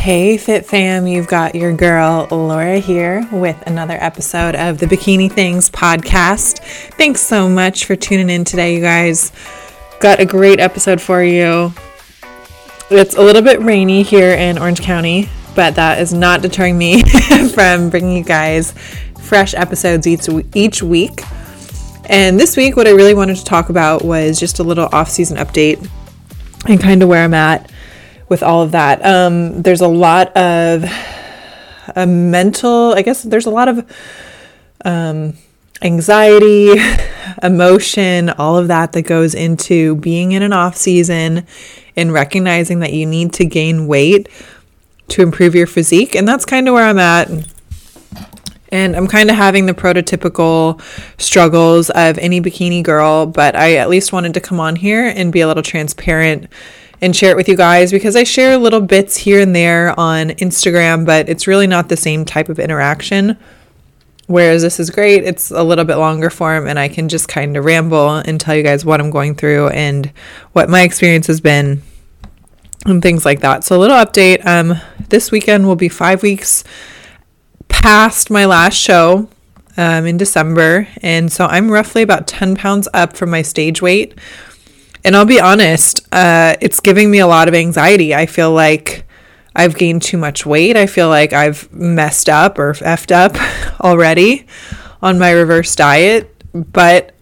Hey, Fit Fam, you've got your girl Laura here with another episode of the Bikini Things podcast. Thanks so much for tuning in today, you guys. Got a great episode for you. It's a little bit rainy here in Orange County, but that is not deterring me from bringing you guys fresh episodes each, each week. And this week, what I really wanted to talk about was just a little off season update and kind of where I'm at with all of that. Um, there's a lot of a mental, I guess there's a lot of um, anxiety, emotion, all of that that goes into being in an off season and recognizing that you need to gain weight to improve your physique. And that's kind of where I'm at. And I'm kind of having the prototypical struggles of any bikini girl, but I at least wanted to come on here and be a little transparent and share it with you guys because I share little bits here and there on Instagram, but it's really not the same type of interaction. Whereas this is great, it's a little bit longer form, and I can just kind of ramble and tell you guys what I'm going through and what my experience has been and things like that. So, a little update um, this weekend will be five weeks past my last show um, in December, and so I'm roughly about 10 pounds up from my stage weight and I'll be honest, uh, it's giving me a lot of anxiety. I feel like I've gained too much weight. I feel like I've messed up or effed up already on my reverse diet. But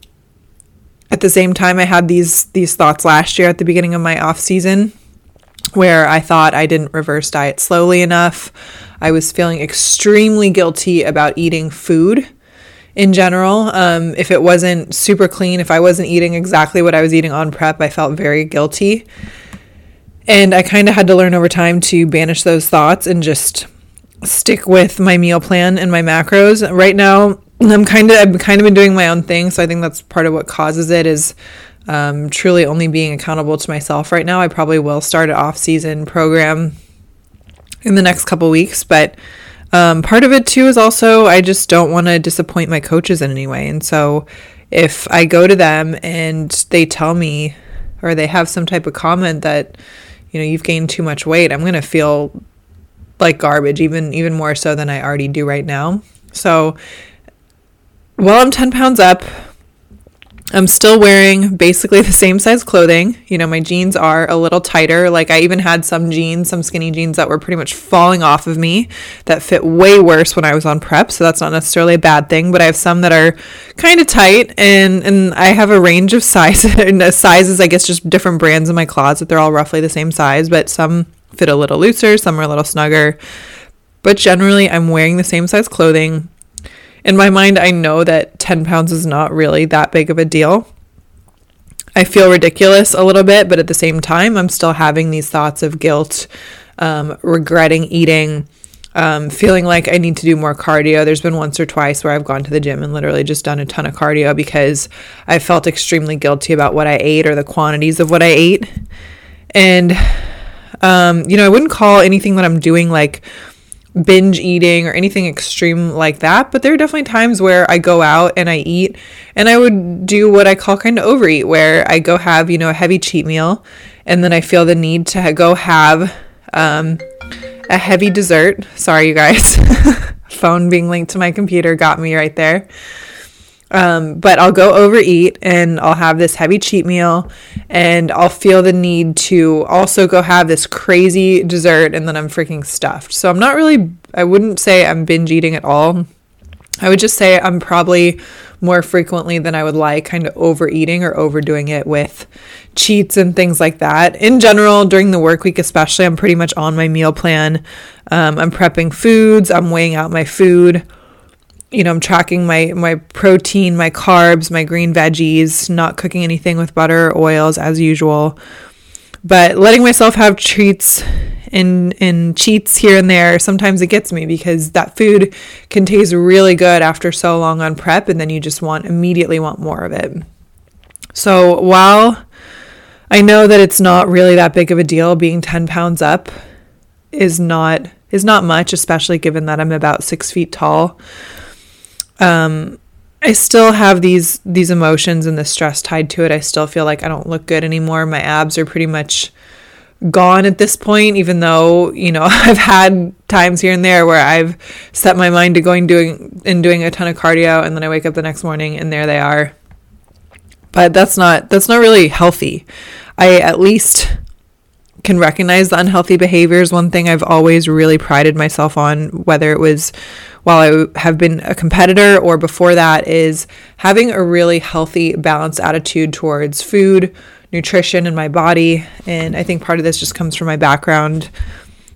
at the same time, I had these these thoughts last year at the beginning of my off season where I thought I didn't reverse diet slowly enough. I was feeling extremely guilty about eating food in general. Um, if it wasn't super clean, if I wasn't eating exactly what I was eating on prep, I felt very guilty. And I kind of had to learn over time to banish those thoughts and just stick with my meal plan and my macros. Right now, I'm kind of I've kind of been doing my own thing, so I think that's part of what causes it is um, truly only being accountable to myself right now. I probably will start an off season program in the next couple weeks, but um, part of it too is also I just don't want to disappoint my coaches in any way. And so if I go to them and they tell me or they have some type of comment that, you know, you've gained too much weight, I'm going to feel like garbage, even even more so than I already do right now. So while I'm 10 pounds up, I'm still wearing basically the same size clothing. You know, my jeans are a little tighter. Like, I even had some jeans, some skinny jeans that were pretty much falling off of me that fit way worse when I was on prep. So, that's not necessarily a bad thing. But I have some that are kind of tight, and, and I have a range of sizes, uh, sizes, I guess, just different brands in my closet. They're all roughly the same size, but some fit a little looser, some are a little snugger. But generally, I'm wearing the same size clothing in my mind, I know that 10 pounds is not really that big of a deal. I feel ridiculous a little bit, but at the same time, I'm still having these thoughts of guilt, um, regretting eating, um, feeling like I need to do more cardio. There's been once or twice where I've gone to the gym and literally just done a ton of cardio because I felt extremely guilty about what I ate or the quantities of what I ate. And, um, you know, I wouldn't call anything that I'm doing like binge eating or anything extreme like that, but there are definitely times where I go out and I eat and I would do what I call kind of overeat where I go have, you know, a heavy cheat meal and then I feel the need to go have um, a heavy dessert. Sorry, you guys. Phone being linked to my computer got me right there. Um, but I'll go overeat and I'll have this heavy cheat meal and I'll feel the need to also go have this crazy dessert and then I'm freaking stuffed. So I'm not really, I wouldn't say I'm binge eating at all. I would just say I'm probably more frequently than I would like, kind of overeating or overdoing it with cheats and things like that. In general, during the work week, especially, I'm pretty much on my meal plan. Um, I'm prepping foods, I'm weighing out my food you know, I'm tracking my my protein, my carbs, my green veggies, not cooking anything with butter or oils as usual. But letting myself have treats and and cheats here and there, sometimes it gets me because that food can taste really good after so long on prep and then you just want immediately want more of it. So while I know that it's not really that big of a deal being 10 pounds up is not is not much, especially given that I'm about six feet tall um, I still have these these emotions and the stress tied to it. I still feel like I don't look good anymore. My abs are pretty much gone at this point even though you know i've had times here and there where i've set my mind to going doing and doing a ton of cardio and then i wake up the next morning and there they are but that's not that's not really healthy i at least can recognize the unhealthy behaviors one thing i've always really prided myself on whether it was while i have been a competitor or before that is having a really healthy balanced attitude towards food nutrition in my body. And I think part of this just comes from my background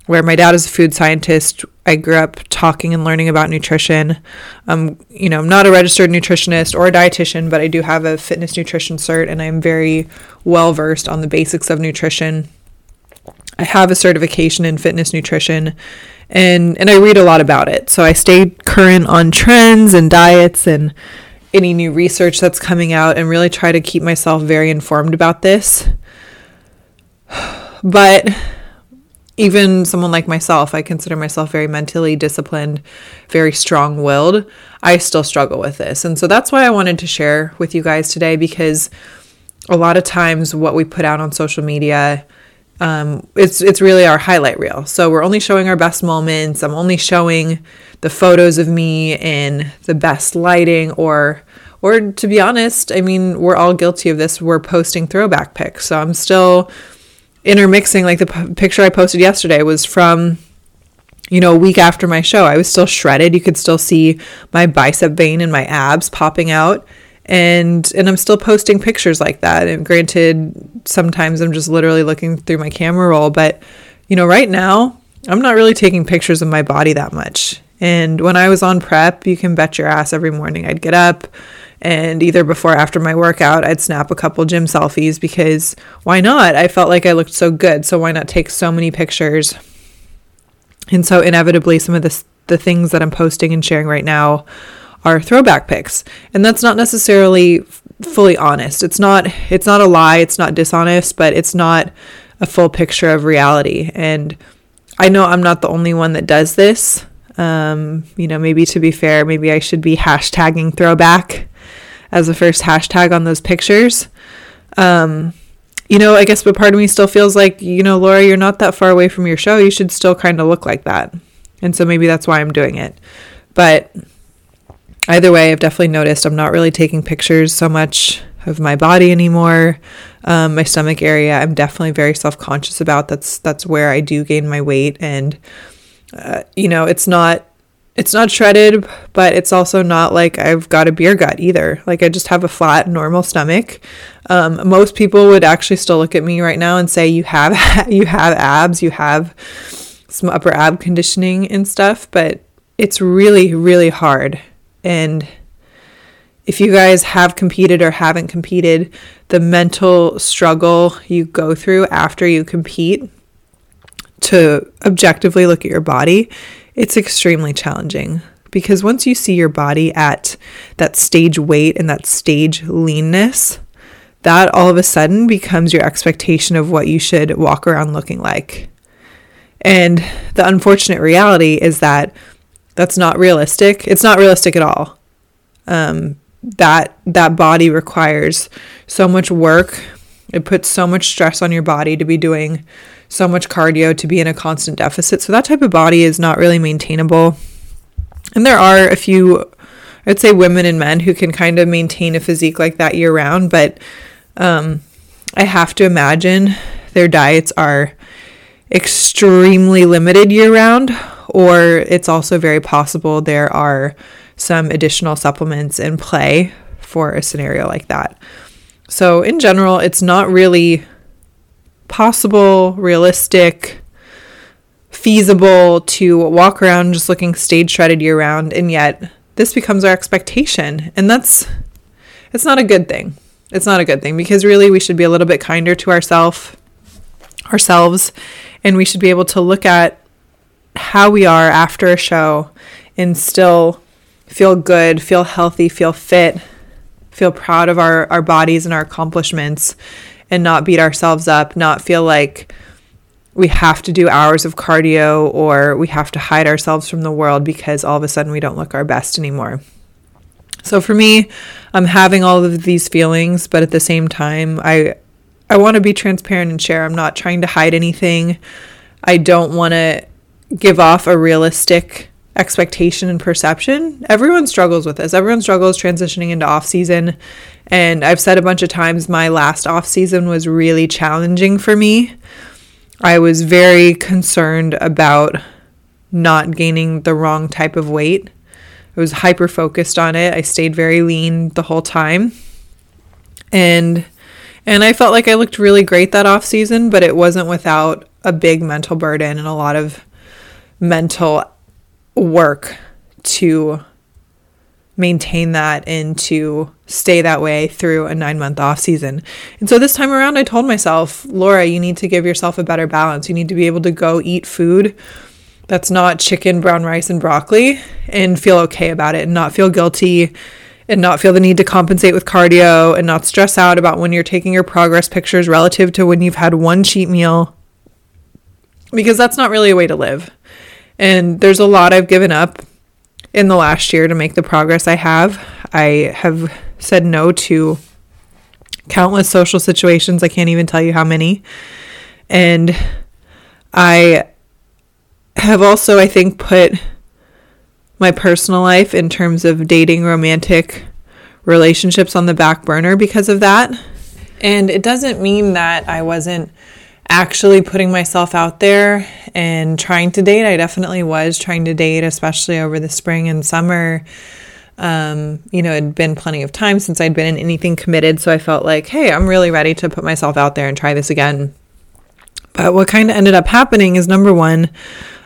where my dad is a food scientist. I grew up talking and learning about nutrition. Um, you know, I'm not a registered nutritionist or a dietitian, but I do have a fitness nutrition cert and I'm very well versed on the basics of nutrition. I have a certification in fitness nutrition and and I read a lot about it. So I stay current on trends and diets and any new research that's coming out and really try to keep myself very informed about this. But even someone like myself, I consider myself very mentally disciplined, very strong willed. I still struggle with this. And so that's why I wanted to share with you guys today because a lot of times what we put out on social media um, it's it's really our highlight reel. So we're only showing our best moments. I'm only showing the photos of me in the best lighting, or or to be honest, I mean we're all guilty of this. We're posting throwback pics. So I'm still intermixing. Like the p- picture I posted yesterday was from you know, a week after my show. I was still shredded. You could still see my bicep vein and my abs popping out and and I'm still posting pictures like that. And granted, sometimes I'm just literally looking through my camera roll, but you know, right now I'm not really taking pictures of my body that much. And when I was on prep, you can bet your ass every morning I'd get up and either before or after my workout, I'd snap a couple gym selfies because why not? I felt like I looked so good, so why not take so many pictures? And so inevitably some of the the things that I'm posting and sharing right now are throwback pics. And that's not necessarily fully honest. It's not it's not a lie, it's not dishonest, but it's not a full picture of reality. And I know I'm not the only one that does this. Um, you know, maybe to be fair, maybe I should be hashtagging throwback as the first hashtag on those pictures. Um, you know, I guess, but part of me still feels like, you know, Laura, you're not that far away from your show. You should still kind of look like that. And so maybe that's why I'm doing it. But either way, I've definitely noticed I'm not really taking pictures so much of my body anymore. Um, my stomach area, I'm definitely very self conscious about. That's that's where I do gain my weight, and uh, you know, it's not it's not shredded, but it's also not like I've got a beer gut either. Like I just have a flat, normal stomach. Um, most people would actually still look at me right now and say, "You have you have abs, you have some upper ab conditioning and stuff," but it's really, really hard and if you guys have competed or haven't competed, the mental struggle you go through after you compete to objectively look at your body, it's extremely challenging because once you see your body at that stage weight and that stage leanness, that all of a sudden becomes your expectation of what you should walk around looking like. And the unfortunate reality is that that's not realistic. It's not realistic at all. Um, that that body requires so much work. It puts so much stress on your body to be doing so much cardio to be in a constant deficit. So that type of body is not really maintainable. And there are a few, I'd say, women and men who can kind of maintain a physique like that year round, but um, I have to imagine their diets are extremely limited year round or it's also very possible there are some additional supplements in play for a scenario like that. So, in general, it's not really possible, realistic, feasible to walk around just looking stage shredded year round, and yet this becomes our expectation. And that's it's not a good thing. It's not a good thing because really we should be a little bit kinder to ourselves ourselves and we should be able to look at how we are after a show and still feel good, feel healthy, feel fit, feel proud of our, our bodies and our accomplishments, and not beat ourselves up, not feel like we have to do hours of cardio or we have to hide ourselves from the world because all of a sudden we don't look our best anymore. So for me, I'm having all of these feelings, but at the same time, I I want to be transparent and share. I'm not trying to hide anything. I don't want to give off a realistic expectation and perception. Everyone struggles with this. Everyone struggles transitioning into off season. And I've said a bunch of times my last off season was really challenging for me. I was very concerned about not gaining the wrong type of weight. I was hyper focused on it. I stayed very lean the whole time. And and I felt like I looked really great that off season, but it wasn't without a big mental burden and a lot of mental work to maintain that and to stay that way through a nine month off season. And so this time around, I told myself, Laura, you need to give yourself a better balance. You need to be able to go eat food that's not chicken, brown rice, and broccoli and feel okay about it and not feel guilty and not feel the need to compensate with cardio and not stress out about when you're taking your progress pictures relative to when you've had one cheat meal because that's not really a way to live. And there's a lot I've given up in the last year to make the progress I have. I have said no to countless social situations. I can't even tell you how many. And I have also, I think, put my personal life in terms of dating romantic relationships on the back burner because of that. And it doesn't mean that I wasn't actually putting myself out there and trying to date. I definitely was trying to date, especially over the spring and summer. Um, you know, it had been plenty of time since I'd been in anything committed. So I felt like, hey, I'm really ready to put myself out there and try this again. But what kind of ended up happening is number one,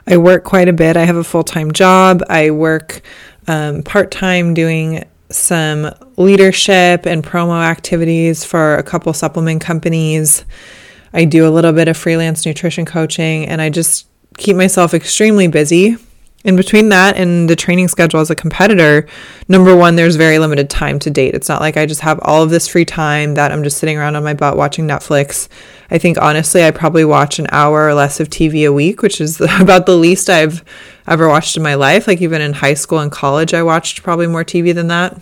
I work quite a bit. I have a full time job. I work um, part time doing some leadership and promo activities for a couple supplement companies. I do a little bit of freelance nutrition coaching and I just keep myself extremely busy. In between that and the training schedule as a competitor, number one, there's very limited time to date. It's not like I just have all of this free time that I'm just sitting around on my butt watching Netflix. I think honestly, I probably watch an hour or less of TV a week, which is about the least I've ever watched in my life. Like even in high school and college, I watched probably more TV than that.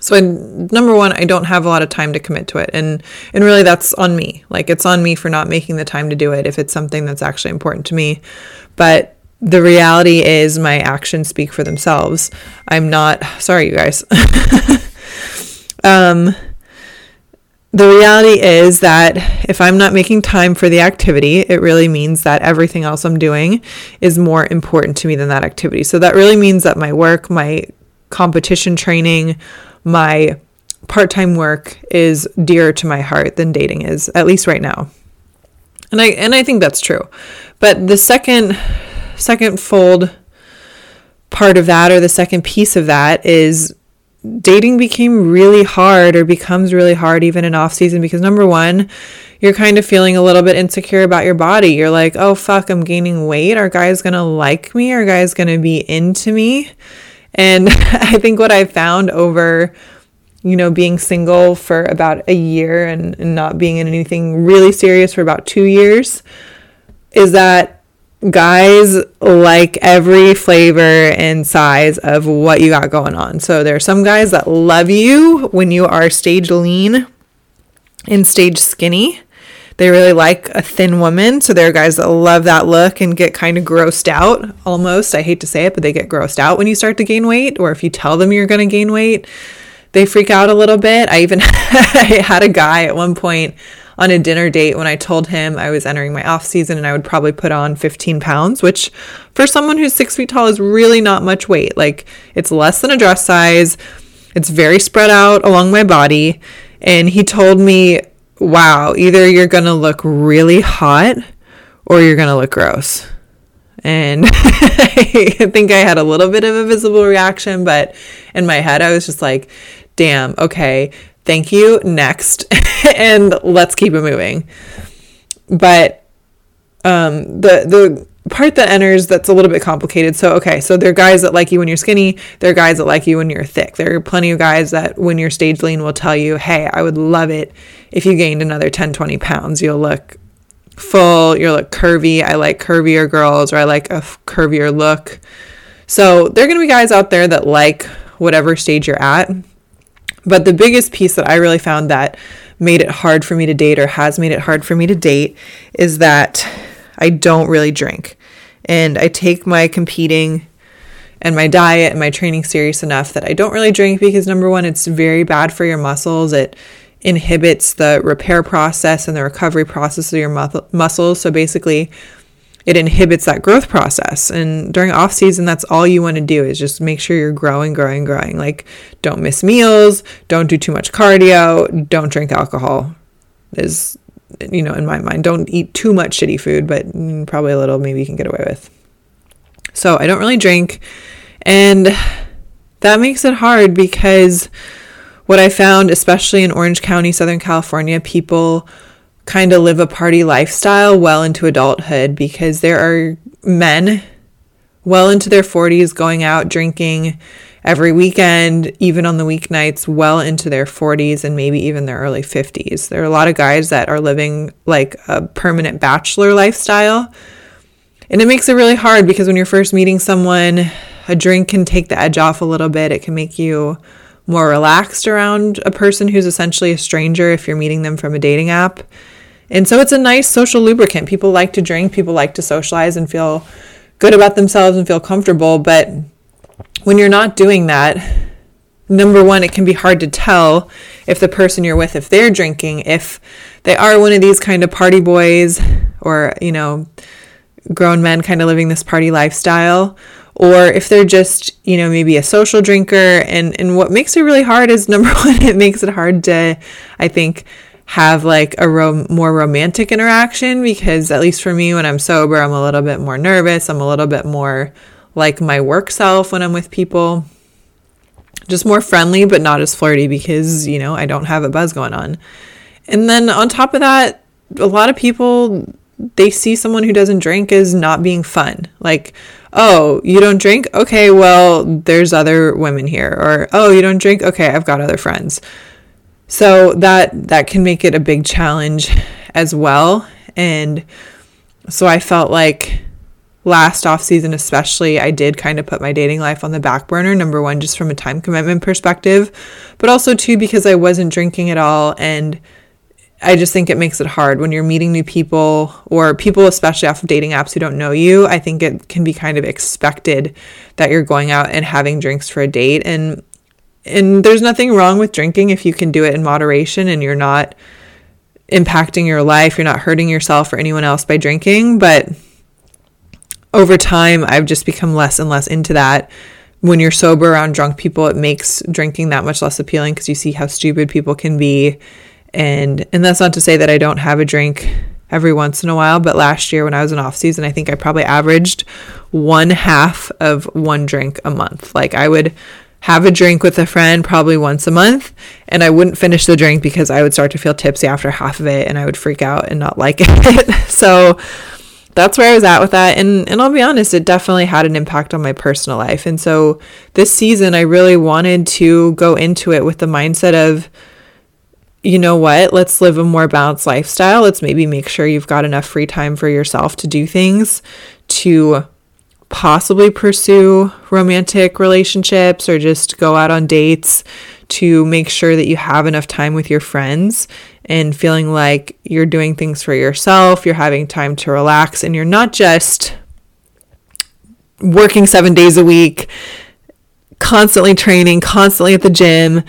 So I, number one, I don't have a lot of time to commit to it, and and really that's on me. Like it's on me for not making the time to do it if it's something that's actually important to me. But the reality is my actions speak for themselves. I'm not sorry, you guys. um, the reality is that if I'm not making time for the activity, it really means that everything else I'm doing is more important to me than that activity. So that really means that my work, my competition training, my part time work is dearer to my heart than dating is, at least right now. And I and I think that's true. But the second second fold part of that or the second piece of that is dating became really hard or becomes really hard even in off season because number one you're kind of feeling a little bit insecure about your body you're like oh fuck i'm gaining weight are guys gonna like me are guys gonna be into me and I think what I found over, you know, being single for about a year and, and not being in anything really serious for about two years is that guys like every flavor and size of what you got going on. So there are some guys that love you when you are stage lean and stage skinny. They really like a thin woman. So there are guys that love that look and get kind of grossed out almost. I hate to say it, but they get grossed out when you start to gain weight, or if you tell them you're going to gain weight, they freak out a little bit. I even I had a guy at one point on a dinner date when I told him I was entering my off season and I would probably put on 15 pounds, which for someone who's six feet tall is really not much weight. Like it's less than a dress size. It's very spread out along my body. And he told me wow, either you're going to look really hot or you're going to look gross. And I think I had a little bit of a visible reaction, but in my head, I was just like, damn, okay, thank you, next. and let's keep it moving. But um, the, the, part that enters that's a little bit complicated. So, okay, so there are guys that like you when you're skinny, there are guys that like you when you're thick. There are plenty of guys that when you're stage lean will tell you, hey, I would love it if you gained another 10, 20 pounds. You'll look full, you'll look curvy. I like curvier girls or I like a curvier look. So, there are going to be guys out there that like whatever stage you're at. But the biggest piece that I really found that made it hard for me to date or has made it hard for me to date is that I don't really drink. And I take my competing and my diet and my training serious enough that I don't really drink because number one, it's very bad for your muscles. It inhibits the repair process and the recovery process of your mu- muscles. So basically, it inhibits that growth process. And during off season, that's all you want to do is just make sure you're growing, growing, growing. Like, don't miss meals, don't do too much cardio, don't drink alcohol. Is you know, in my mind, don't eat too much shitty food, but mm, probably a little maybe you can get away with. So I don't really drink. And that makes it hard because what I found, especially in Orange County, Southern California, people kind of live a party lifestyle well into adulthood because there are men well into their 40s going out drinking every weekend, even on the weeknights, well into their 40s and maybe even their early 50s. There are a lot of guys that are living like a permanent bachelor lifestyle. And it makes it really hard because when you're first meeting someone, a drink can take the edge off a little bit. It can make you more relaxed around a person who's essentially a stranger if you're meeting them from a dating app. And so it's a nice social lubricant. People like to drink, people like to socialize and feel good about themselves and feel comfortable. But when you're not doing that, number one, it can be hard to tell if the person you're with, if they're drinking, if they are one of these kind of party boys or, you know, grown men kind of living this party lifestyle or if they're just you know maybe a social drinker. And and what makes it really hard is number one it makes it hard to i think have like a more romantic interaction because at least for me when i'm sober i'm a little bit more nervous. I'm a little bit more like my work self when i'm with people just more friendly but not as flirty because you know i don't have a buzz going on and then on top of that a lot of people they see someone who doesn't drink as not being fun. Like, oh, you don't drink? Okay, well, there's other women here. Or, oh, you don't drink? Okay, I've got other friends. So that that can make it a big challenge as well. And so I felt like last off season especially I did kind of put my dating life on the back burner number 1 just from a time commitment perspective but also two because I wasn't drinking at all and I just think it makes it hard when you're meeting new people or people, especially off of dating apps who don't know you. I think it can be kind of expected that you're going out and having drinks for a date. And and there's nothing wrong with drinking if you can do it in moderation and you're not impacting your life, you're not hurting yourself or anyone else by drinking. But over time, I've just become less and less into that. When you're sober around drunk people, it makes drinking that much less appealing because you see how stupid people can be and and that's not to say that I don't have a drink every once in a while, but last year when I was in off season, I think I probably averaged one half of one drink a month. Like I would have a drink with a friend probably once a month and I wouldn't finish the drink because I would start to feel tipsy after half of it and I would freak out and not like it. so that's where I was at with that. And and I'll be honest, it definitely had an impact on my personal life. And so this season I really wanted to go into it with the mindset of you know what, let's live a more balanced lifestyle. Let's maybe make sure you've got enough free time for yourself to do things, to possibly pursue romantic relationships or just go out on dates, to make sure that you have enough time with your friends and feeling like you're doing things for yourself, you're having time to relax, and you're not just working seven days a week, constantly training, constantly at the gym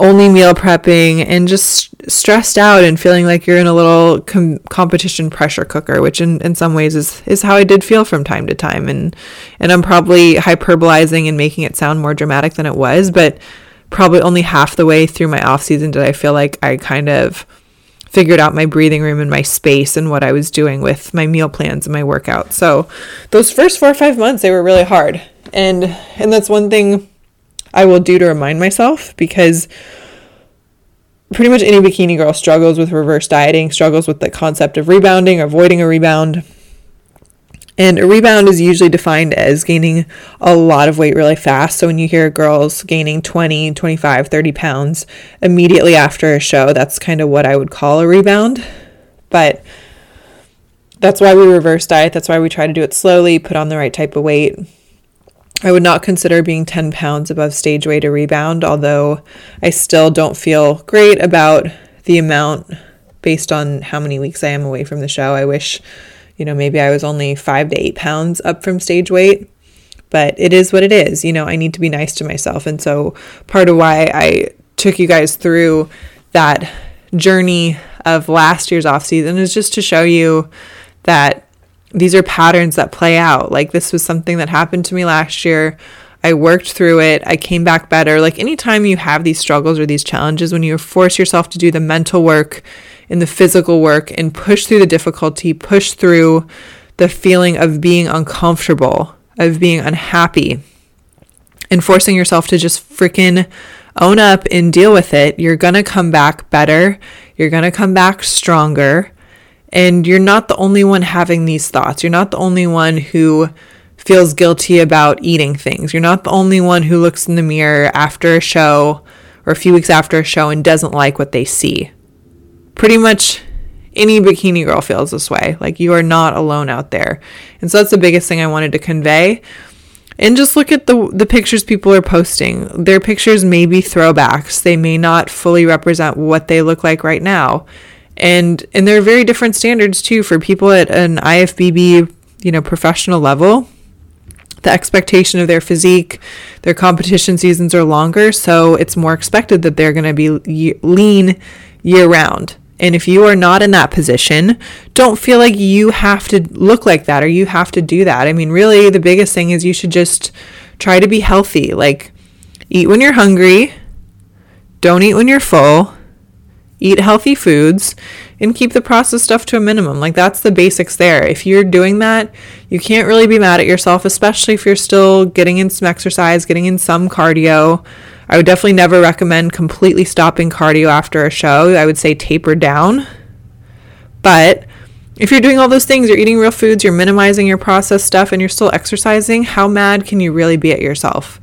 only meal prepping and just stressed out and feeling like you're in a little com- competition pressure cooker which in, in some ways is, is how i did feel from time to time. And and i'm probably hyperbolizing and making it sound more dramatic than it was but probably only half the way through my off season did i feel like i kind of figured out my breathing room and my space and what i was doing with my meal plans and my workout so those first four or five months they were really hard and and that's one thing I will do to remind myself because pretty much any bikini girl struggles with reverse dieting, struggles with the concept of rebounding, or avoiding a rebound. And a rebound is usually defined as gaining a lot of weight really fast. So when you hear girls gaining 20, 25, 30 pounds immediately after a show, that's kind of what I would call a rebound. But that's why we reverse diet. That's why we try to do it slowly, put on the right type of weight. I would not consider being 10 pounds above stage weight a rebound, although I still don't feel great about the amount based on how many weeks I am away from the show. I wish, you know, maybe I was only five to eight pounds up from stage weight, but it is what it is. You know, I need to be nice to myself. And so part of why I took you guys through that journey of last year's off season is just to show you that these are patterns that play out. Like this was something that happened to me last year. I worked through it. I came back better. Like anytime you have these struggles or these challenges, when you force yourself to do the mental work and the physical work and push through the difficulty, push through the feeling of being uncomfortable, of being unhappy, and forcing yourself to just freaking own up and deal with it, you're going to come back better. You're going to come back stronger. And you're not the only one having these thoughts. You're not the only one who feels guilty about eating things. You're not the only one who looks in the mirror after a show or a few weeks after a show and doesn't like what they see. Pretty much any bikini girl feels this way. Like you are not alone out there. And so that's the biggest thing I wanted to convey. And just look at the the pictures people are posting. Their pictures may be throwbacks. They may not fully represent what they look like right now and and there are very different standards too for people at an IFBB you know professional level the expectation of their physique their competition seasons are longer so it's more expected that they're going to be lean year round and if you are not in that position don't feel like you have to look like that or you have to do that i mean really the biggest thing is you should just try to be healthy like eat when you're hungry don't eat when you're full eat healthy foods, and keep the processed stuff to a minimum. Like that's the basics there. If you're doing that, you can't really be mad at yourself, especially if you're still getting in some exercise, getting in some cardio. I would definitely never recommend completely stopping cardio after a show. I would say taper down. But if you're doing all those things, you're eating real foods, you're minimizing your processed stuff, and you're still exercising, how mad can you really be at yourself?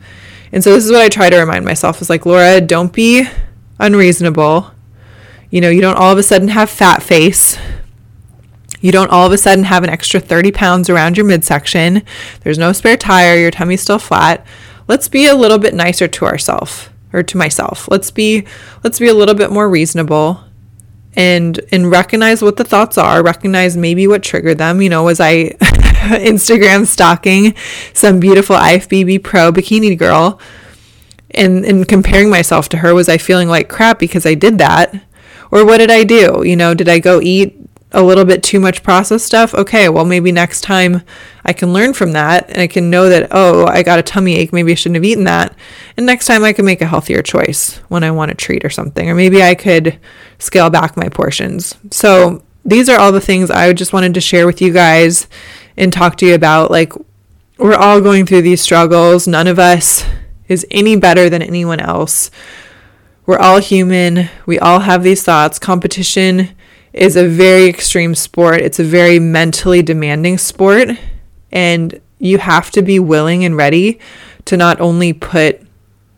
And so this is what I try to remind myself is like, Laura, don't be unreasonable you know, you don't all of a sudden have fat face. You don't all of a sudden have an extra 30 pounds around your midsection. There's no spare tire. Your tummy's still flat. Let's be a little bit nicer to ourselves or to myself. Let's be let's be a little bit more reasonable and and recognize what the thoughts are. Recognize maybe what triggered them. You know, was I Instagram stalking some beautiful IFBB pro bikini girl and and comparing myself to her? Was I feeling like crap because I did that? Or what did I do? You know, did I go eat a little bit too much processed stuff? Okay, well, maybe next time I can learn from that and I can know that, oh, I got a tummy ache. Maybe I shouldn't have eaten that. And next time I can make a healthier choice when I want a treat or something. Or maybe I could scale back my portions. So these are all the things I just wanted to share with you guys and talk to you about. Like, we're all going through these struggles. None of us is any better than anyone else. We're all human. We all have these thoughts. Competition is a very extreme sport, it's a very mentally demanding sport. And you have to be willing and ready to not only put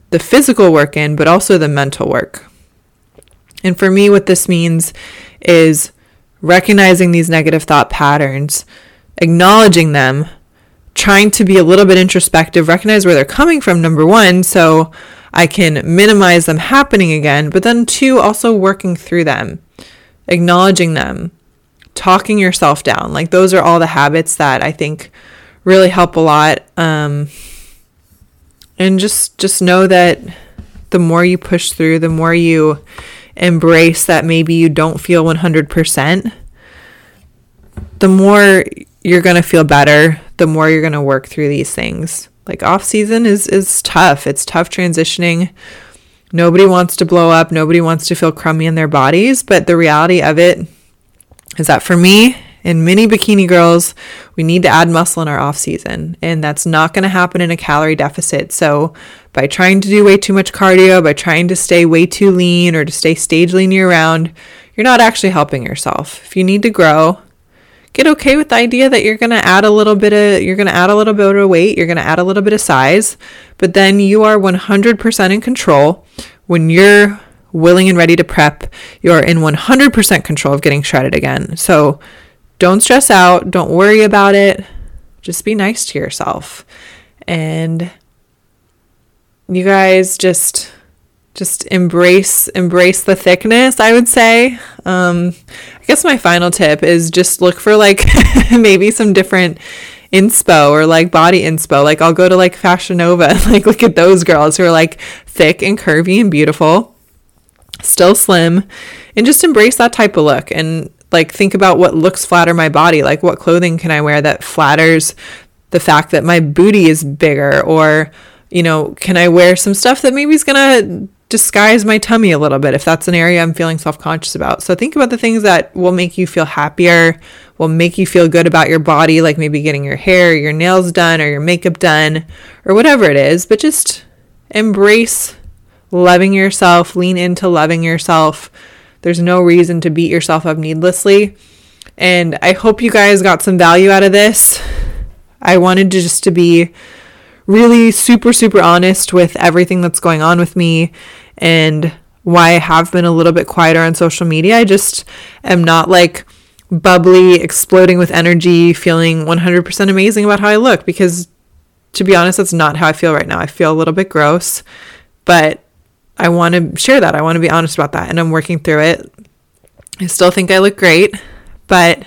the physical work in, but also the mental work. And for me, what this means is recognizing these negative thought patterns, acknowledging them, trying to be a little bit introspective, recognize where they're coming from, number one. So I can minimize them happening again, but then two, also working through them, acknowledging them, talking yourself down. Like those are all the habits that I think really help a lot. Um, and just just know that the more you push through, the more you embrace that maybe you don't feel 100%, the more you're going to feel better, the more you're going to work through these things like off season is is tough. It's tough transitioning. Nobody wants to blow up. Nobody wants to feel crummy in their bodies. But the reality of it is that for me and many bikini girls, we need to add muscle in our off season. And that's not going to happen in a calorie deficit. So by trying to do way too much cardio, by trying to stay way too lean or to stay stage lean year round, you're not actually helping yourself. If you need to grow, get okay with the idea that you're going to add a little bit of you're going to add a little bit of weight, you're going to add a little bit of size, but then you are 100% in control when you're willing and ready to prep, you're in 100% control of getting shredded again. So don't stress out, don't worry about it. Just be nice to yourself. And you guys just just embrace embrace the thickness i would say. Um i guess my final tip is just look for like maybe some different inspo or like body inspo. Like i'll go to like fashion nova and like look at those girls who are like thick and curvy and beautiful still slim and just embrace that type of look and like think about what looks flatter my body. Like what clothing can i wear that flatters the fact that my booty is bigger? Or you know can i wear some stuff that maybe is going to disguise my tummy a little bit if that's an area I'm feeling self conscious about. So think about the things that will make you feel happier, will make you feel good about your body, like maybe getting your hair, your nails done, or your makeup done, or whatever it is. But just embrace loving yourself, lean into loving yourself. There's no reason to beat yourself up needlessly. And I hope you guys got some value out of this. I wanted to just to be really super, super honest with everything that's going on with me and why I have been a little bit quieter on social media. I just am not like bubbly, exploding with energy, feeling 100% amazing about how I look because to be honest, that's not how I feel right now. I feel a little bit gross, but I want to share that. I want to be honest about that and I'm working through it. I still think I look great, but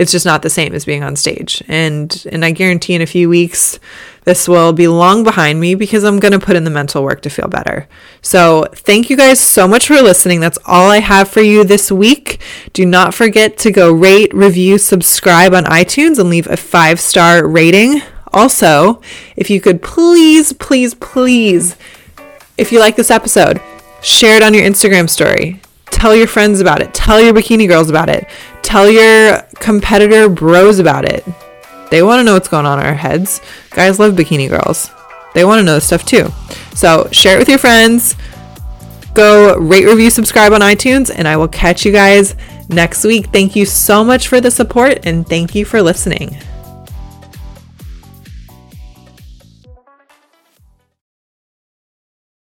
it's just not the same as being on stage. And and I guarantee in a few weeks this will be long behind me because I'm going to put in the mental work to feel better. So, thank you guys so much for listening. That's all I have for you this week. Do not forget to go rate, review, subscribe on iTunes and leave a 5-star rating. Also, if you could please please please if you like this episode, share it on your Instagram story. Tell your friends about it. Tell your bikini girls about it. Tell your competitor bros about it. They want to know what's going on in our heads. Guys love bikini girls. They want to know this stuff too. So share it with your friends. Go rate, review, subscribe on iTunes, and I will catch you guys next week. Thank you so much for the support and thank you for listening.